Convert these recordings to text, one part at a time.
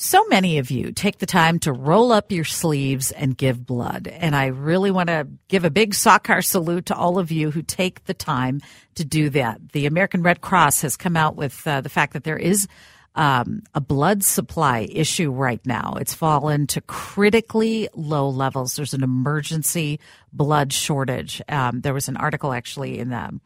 So many of you take the time to roll up your sleeves and give blood. And I really want to give a big Sawkar salute to all of you who take the time to do that. The American Red Cross has come out with uh, the fact that there is um, a blood supply issue right now. It's fallen to critically low levels. There's an emergency blood shortage. Um, there was an article actually in the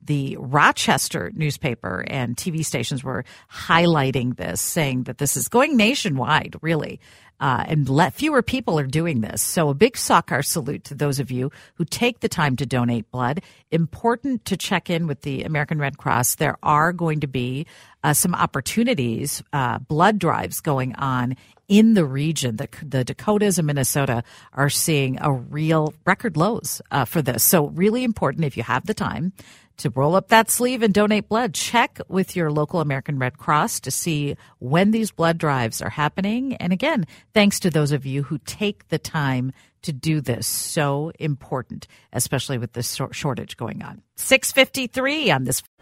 the Rochester newspaper and TV stations were highlighting this, saying that this is going nationwide, really. Uh, and let fewer people are doing this. So a big Sawkar salute to those of you who take the time to donate blood. Important to check in with the American Red Cross. There are going to be uh, some opportunities, uh, blood drives going on in the region. The, the Dakotas and Minnesota are seeing a real record lows uh, for this. So really important if you have the time to roll up that sleeve and donate blood. Check with your local American Red Cross to see when these blood drives are happening. And again, thanks to those of you who take the time to do this. So important, especially with this shortage going on. 653 on this.